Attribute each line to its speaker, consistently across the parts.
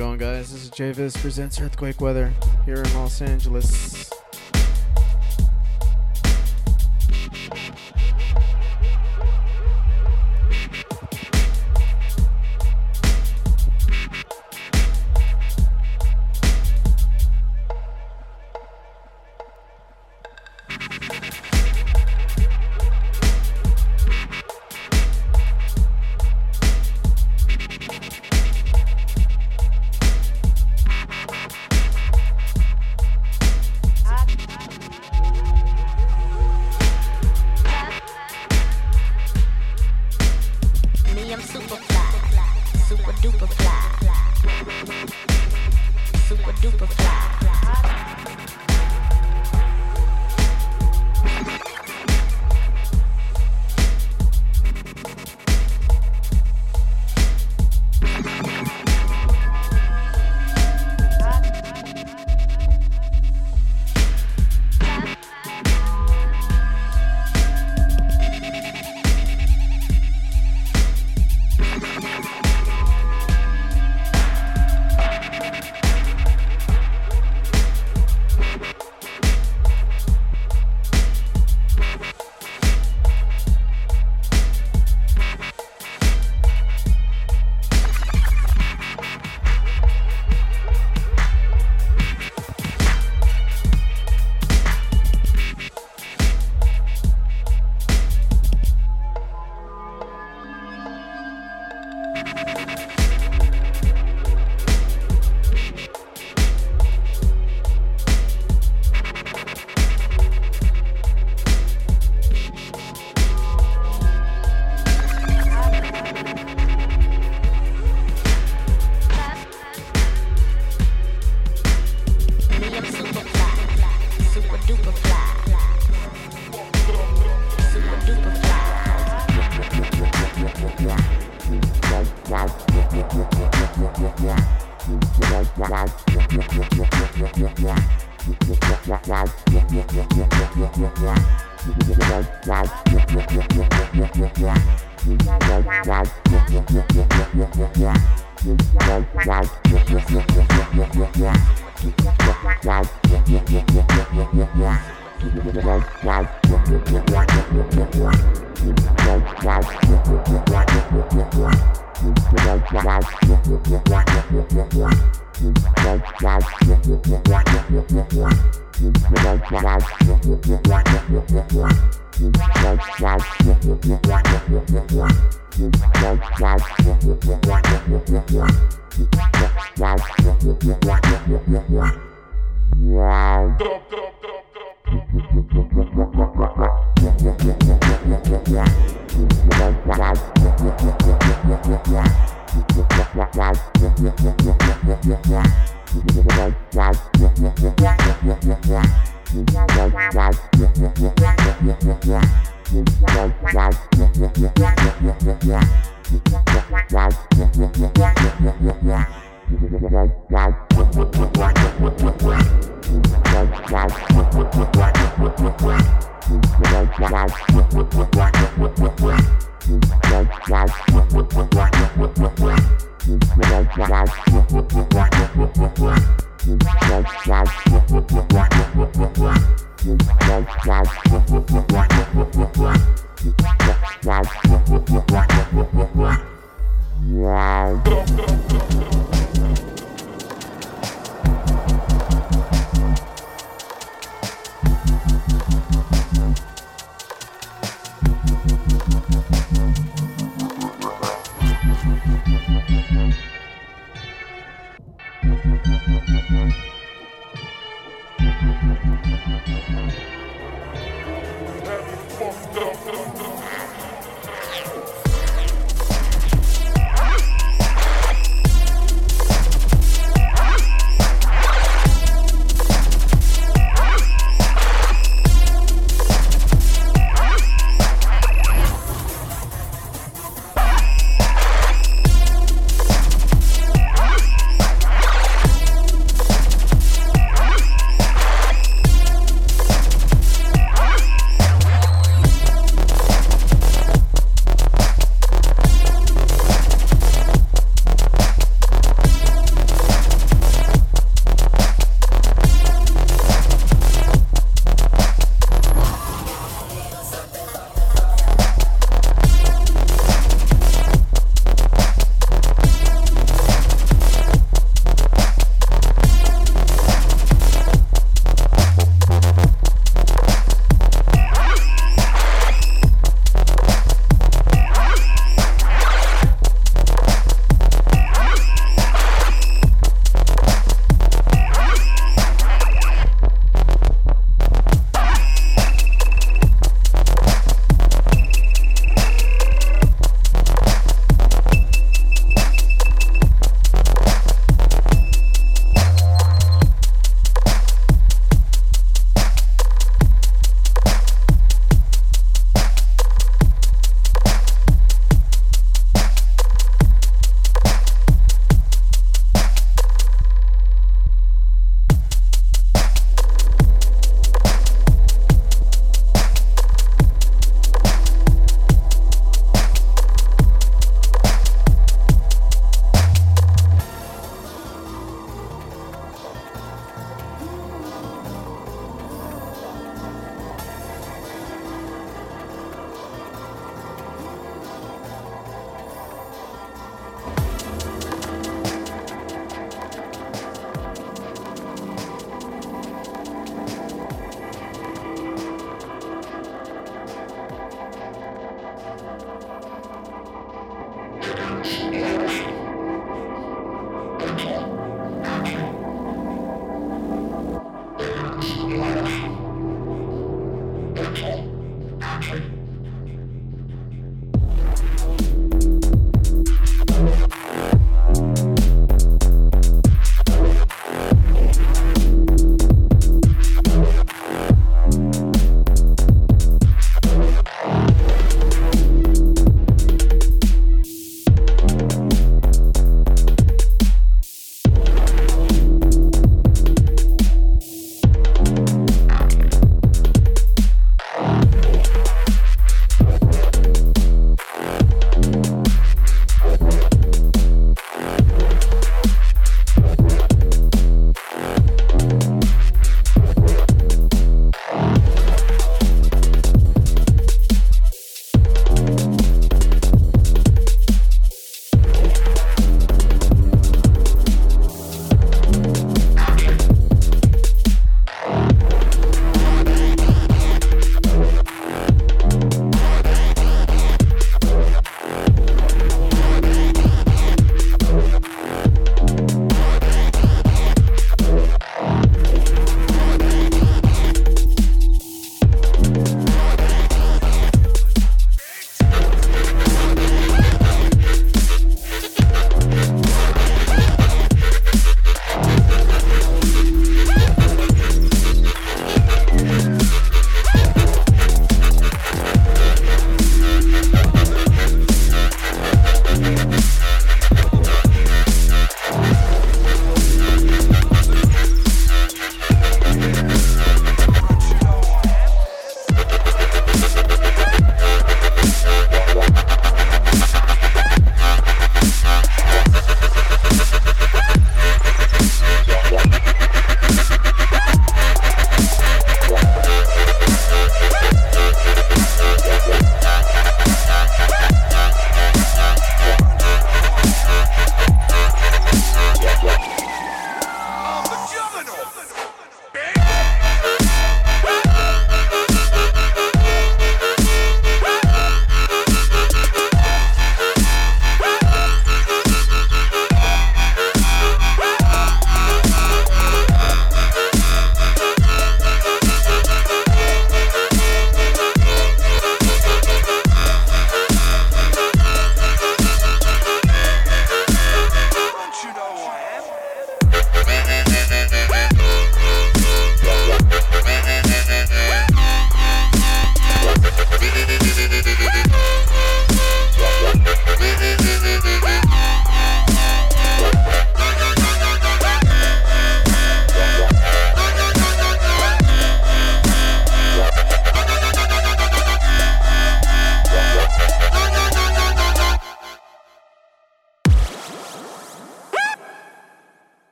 Speaker 1: going, guys? This is JVIZ presents Earthquake Weather here in Los Angeles.
Speaker 2: Wow. Wow.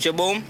Speaker 3: chưa cho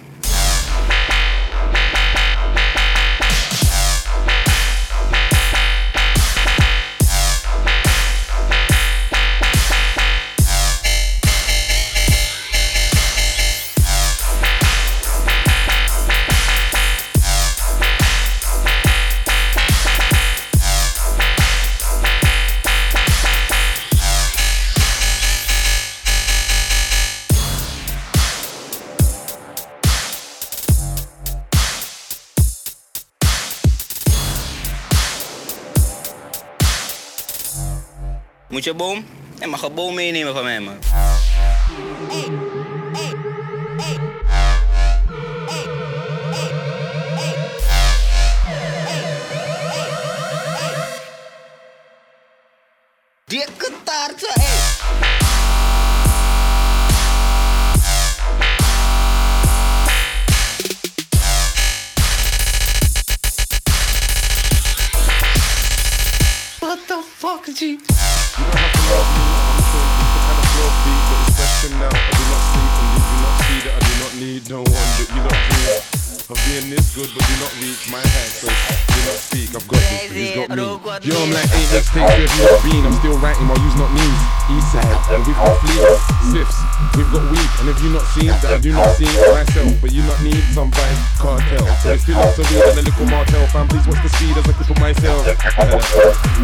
Speaker 3: Moet je boom? Je mag een boom meenemen van mij, man. Dikke taartje,
Speaker 2: fuck,
Speaker 4: You don't have to love me, I'm sure you can kind of floor beat, but it's question now. I do not sleep and you do not see that I do not need no one, but you don't dream of being this good, but do not reach my height, so do not speak. I've got this, but he's got me. Yo, I'm like eight mixtapes where you not been. I'm still writing while you's not knees. Eastside, and we've got fleas, sips, we've got weed, and if you not seen that, I do not see myself, but you not need some Vybz Kartel. So it's still lots of weed and a little Martell. Fam, please watch the speed as I cripple myself. Uh,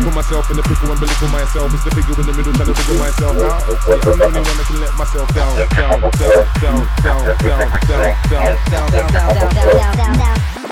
Speaker 4: put myself in the pickle and belittle myself. It's the figure in the middle trying to figure myself out. Yeah, I'm the only one that can let myself down, down, down, down, down, down, down, down, down, down, down. down down down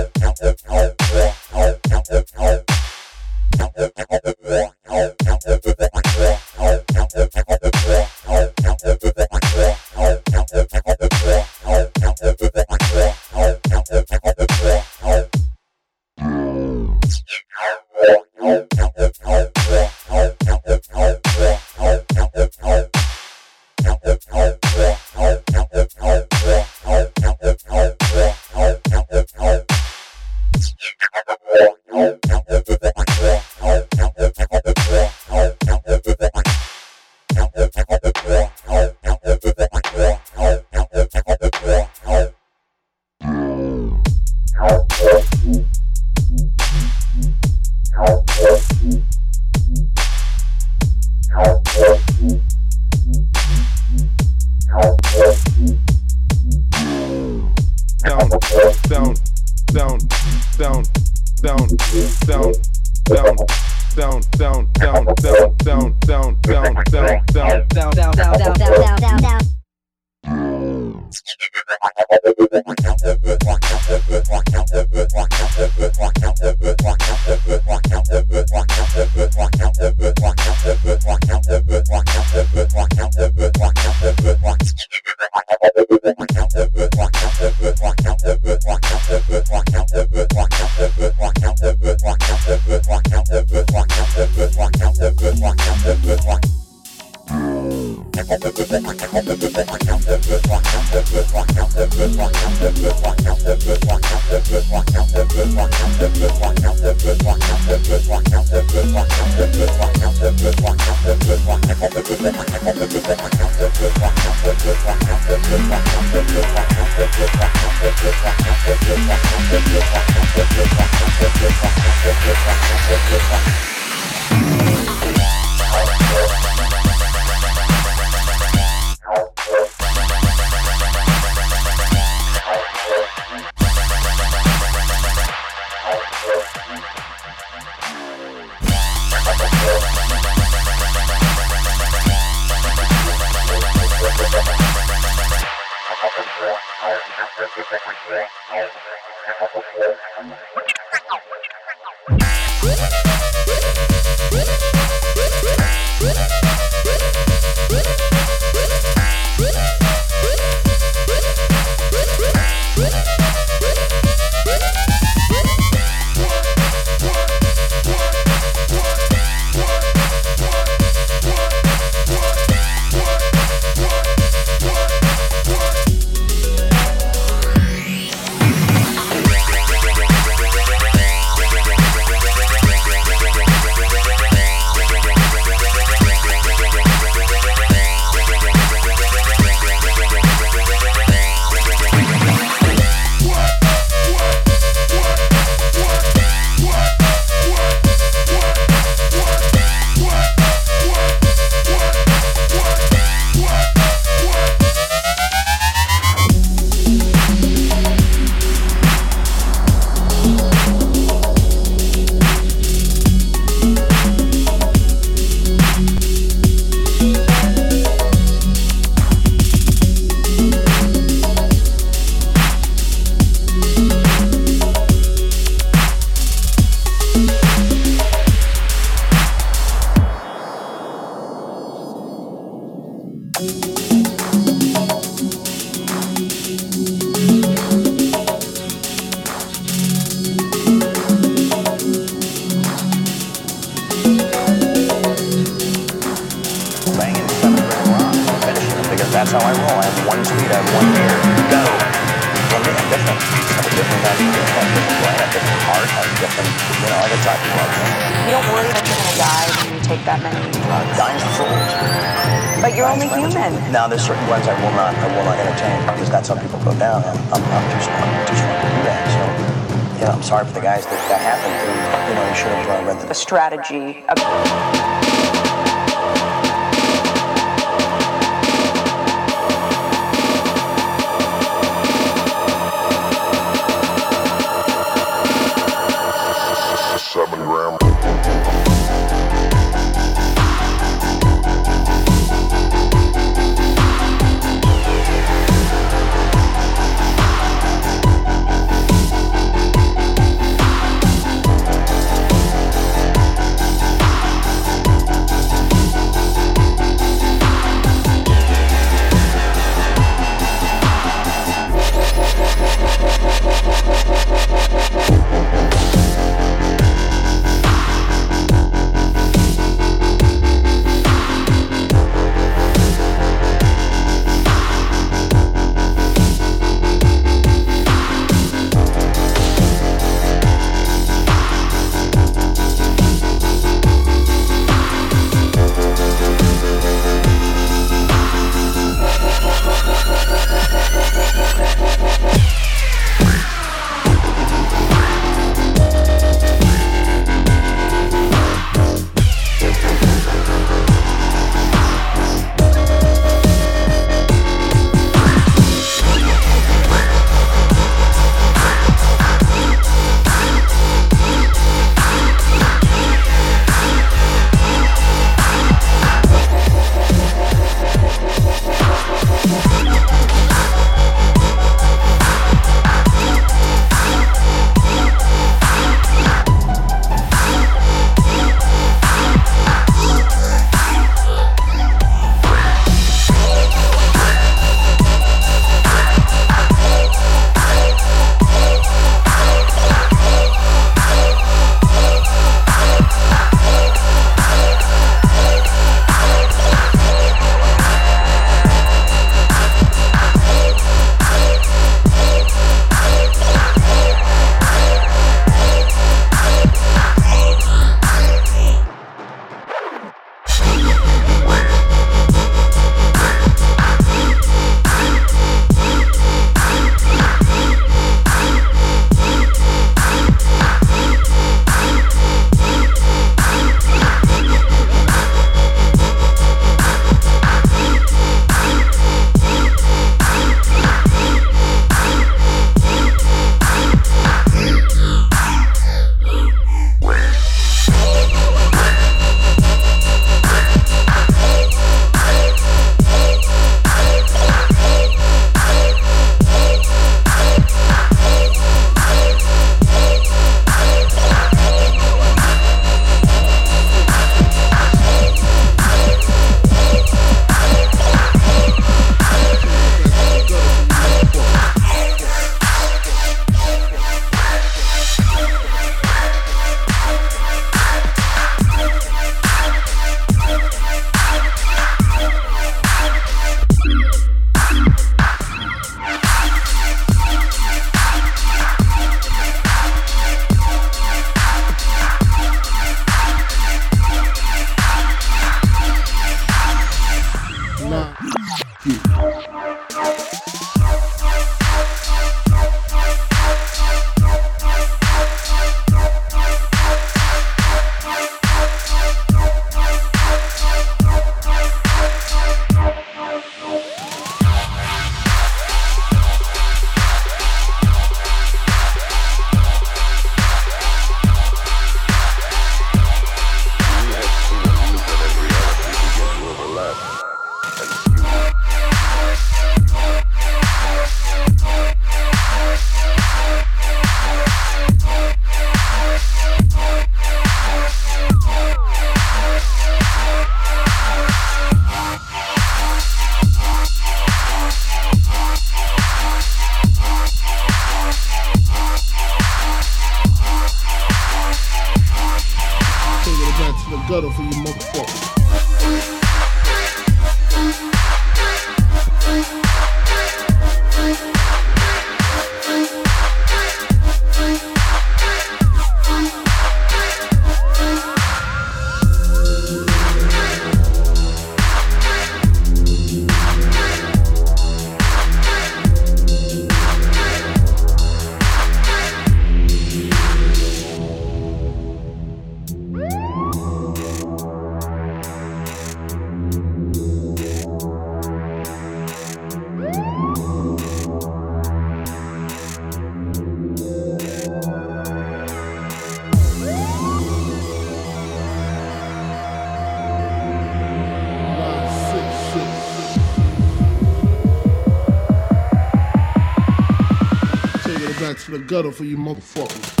Speaker 5: to
Speaker 6: for you
Speaker 7: motherfuckers.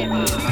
Speaker 1: Thema.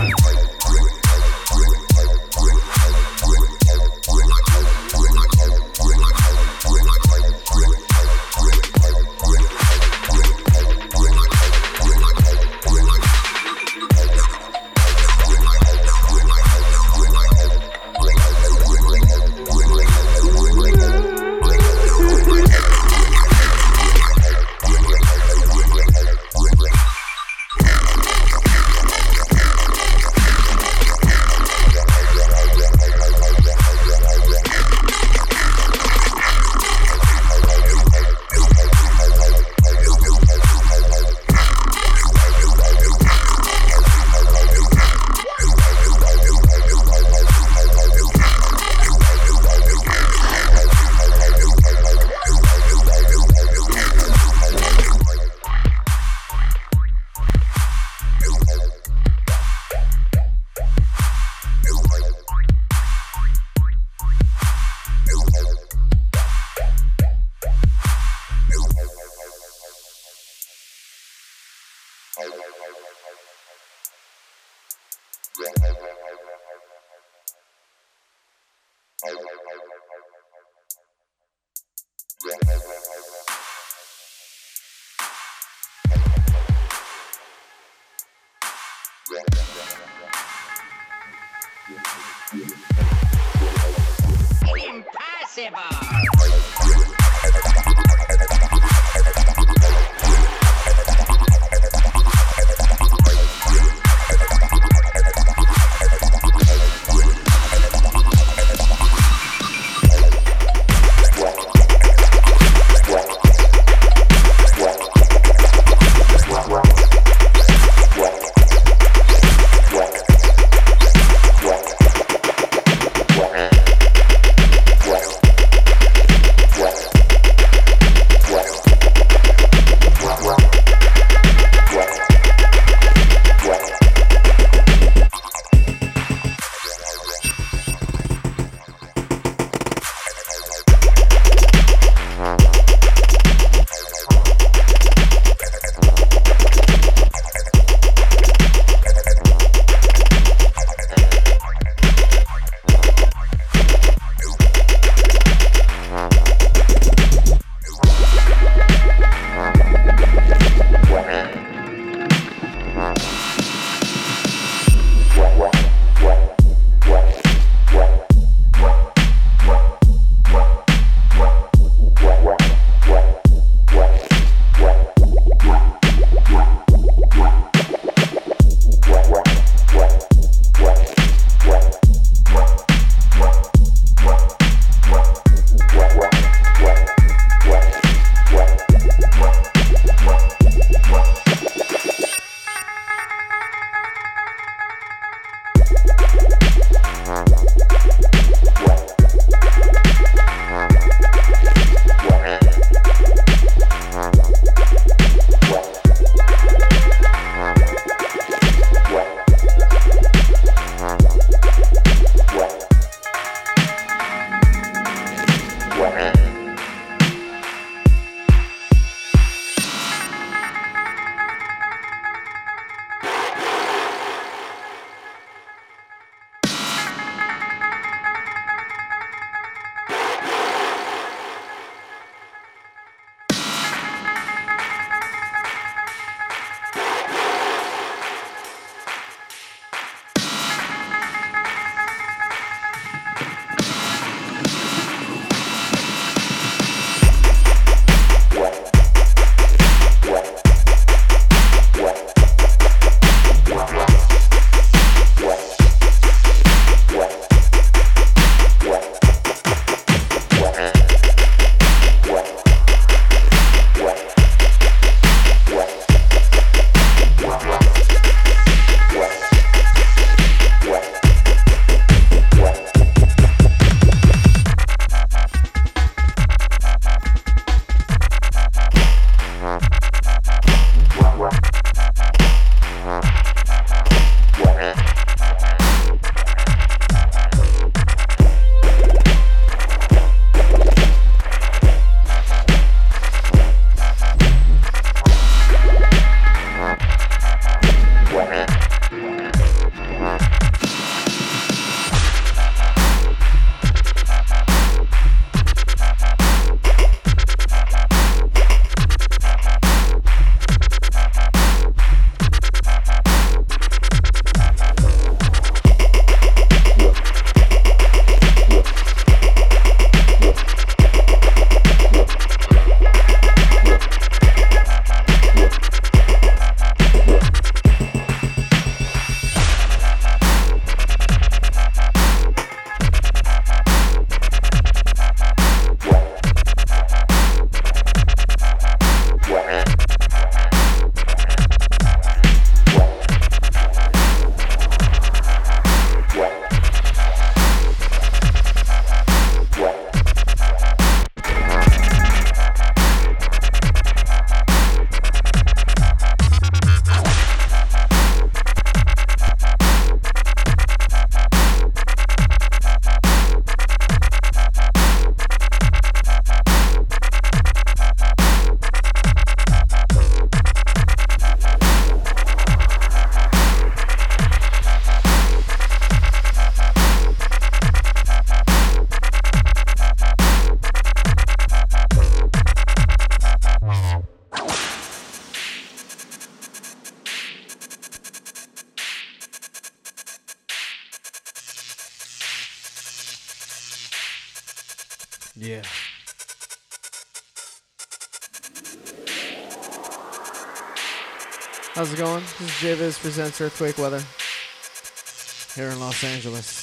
Speaker 1: This is JViz presents Earthquake Weather here in Los Angeles.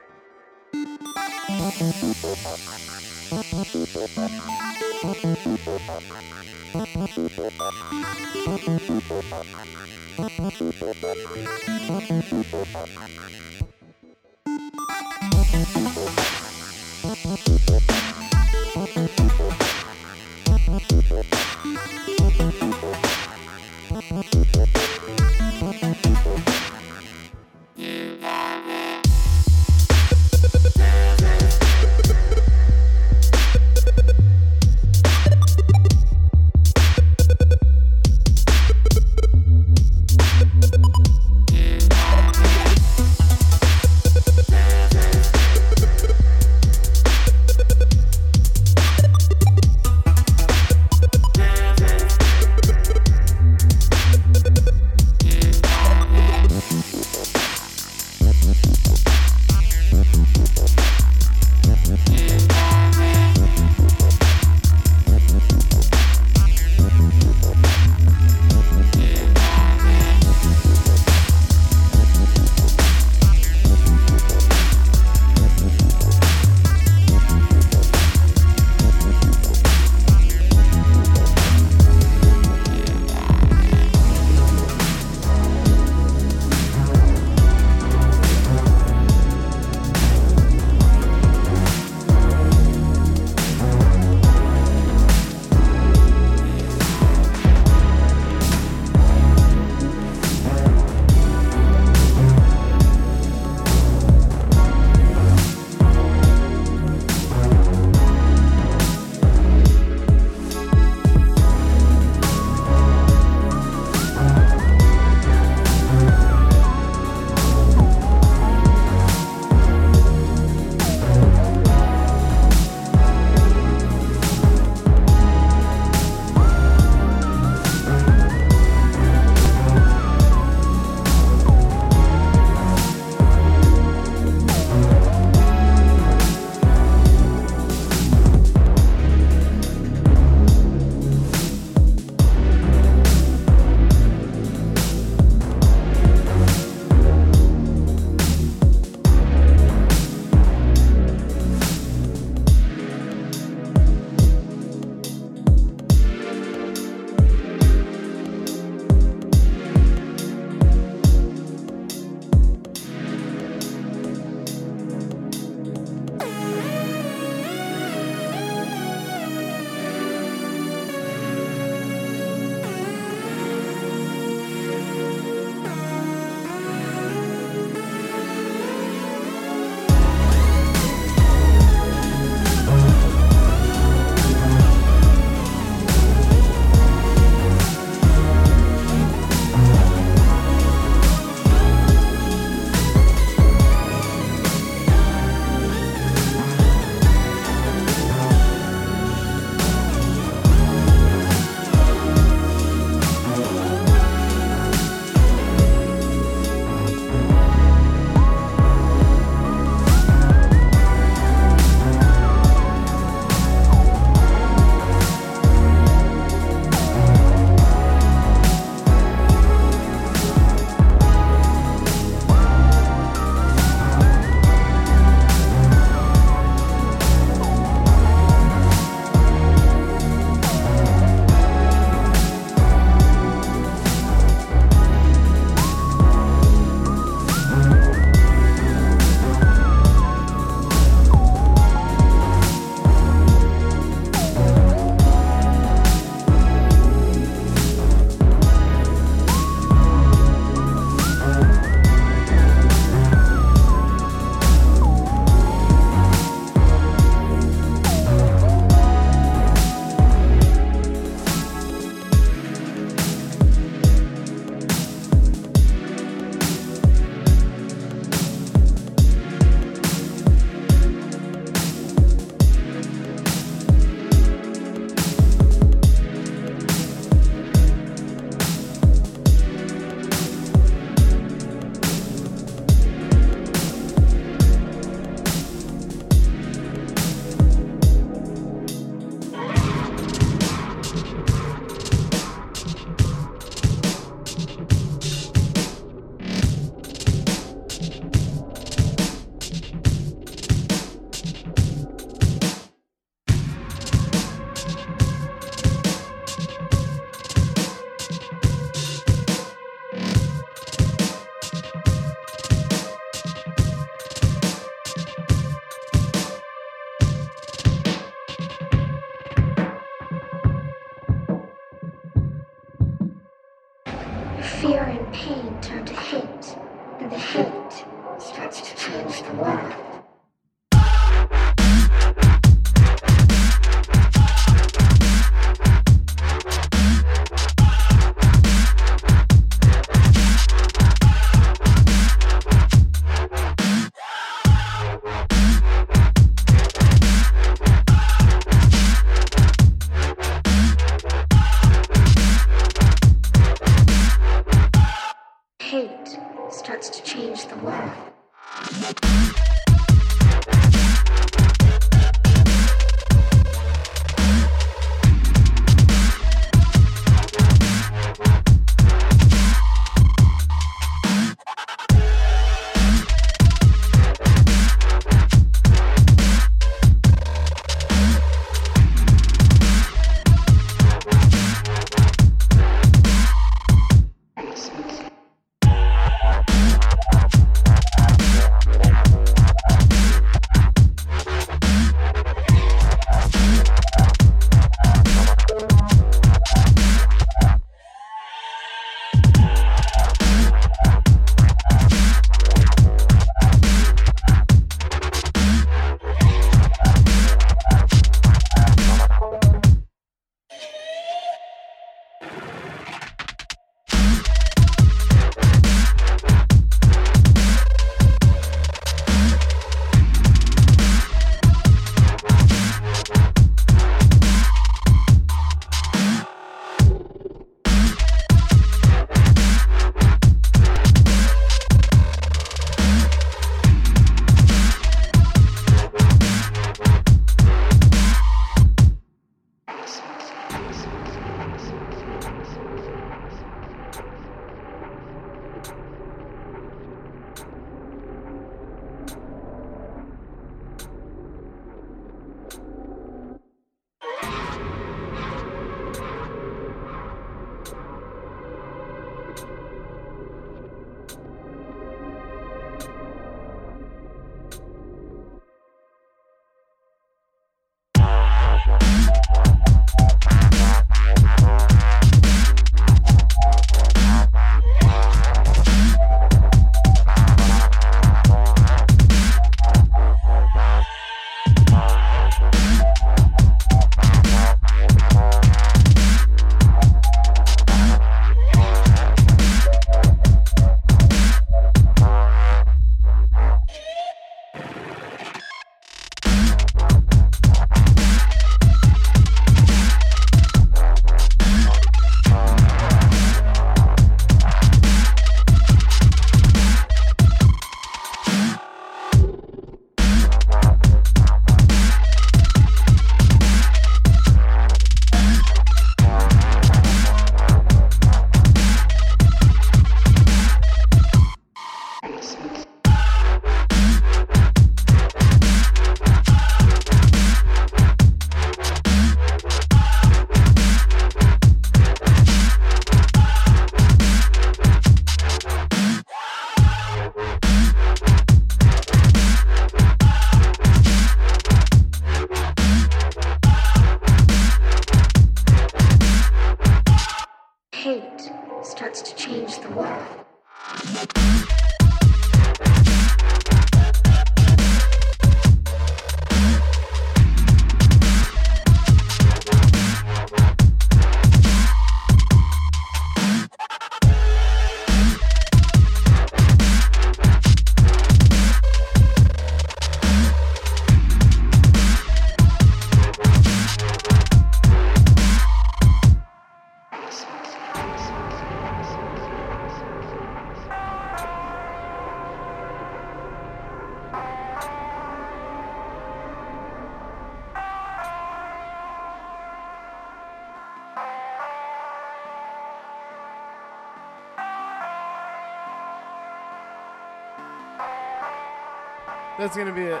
Speaker 1: That's gonna be it.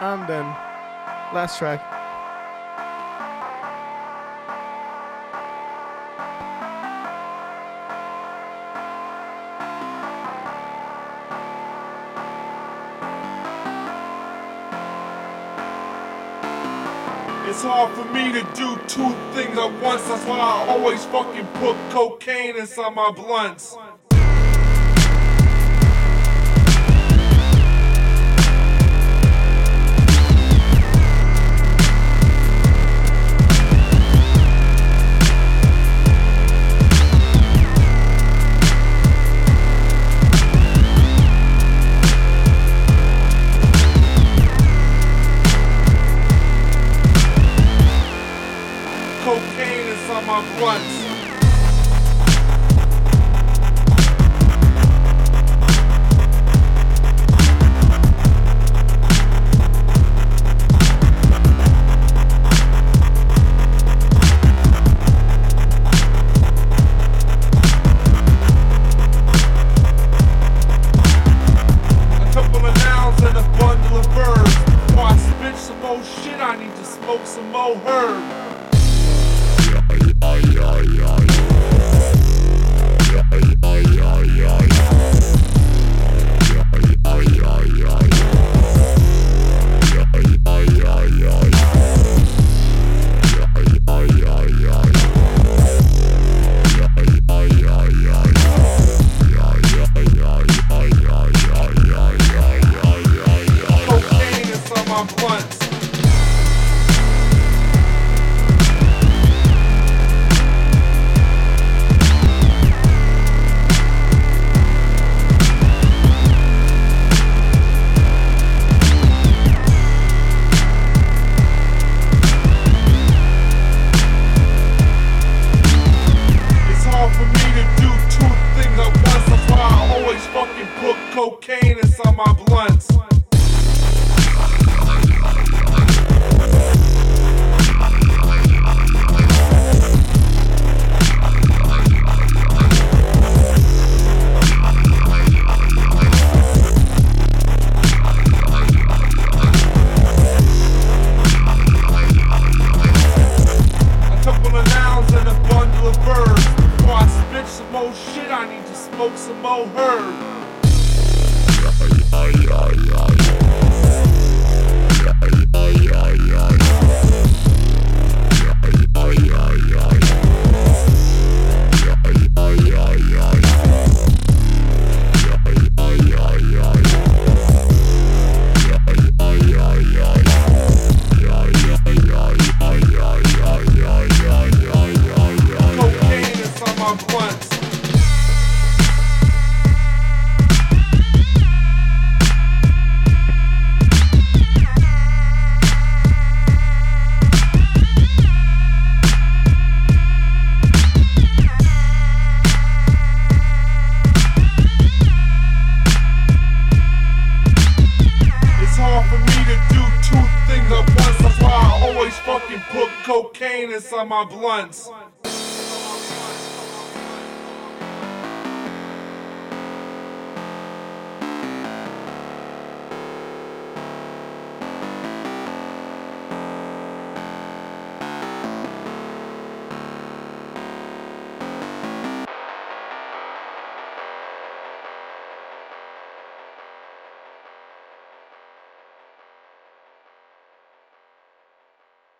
Speaker 1: I'm done. Last track.
Speaker 8: It's hard for me to do two things at once. That's why I always fucking put cocaine inside my blunts. Cocaine cocaine inside my blunts. My blunts.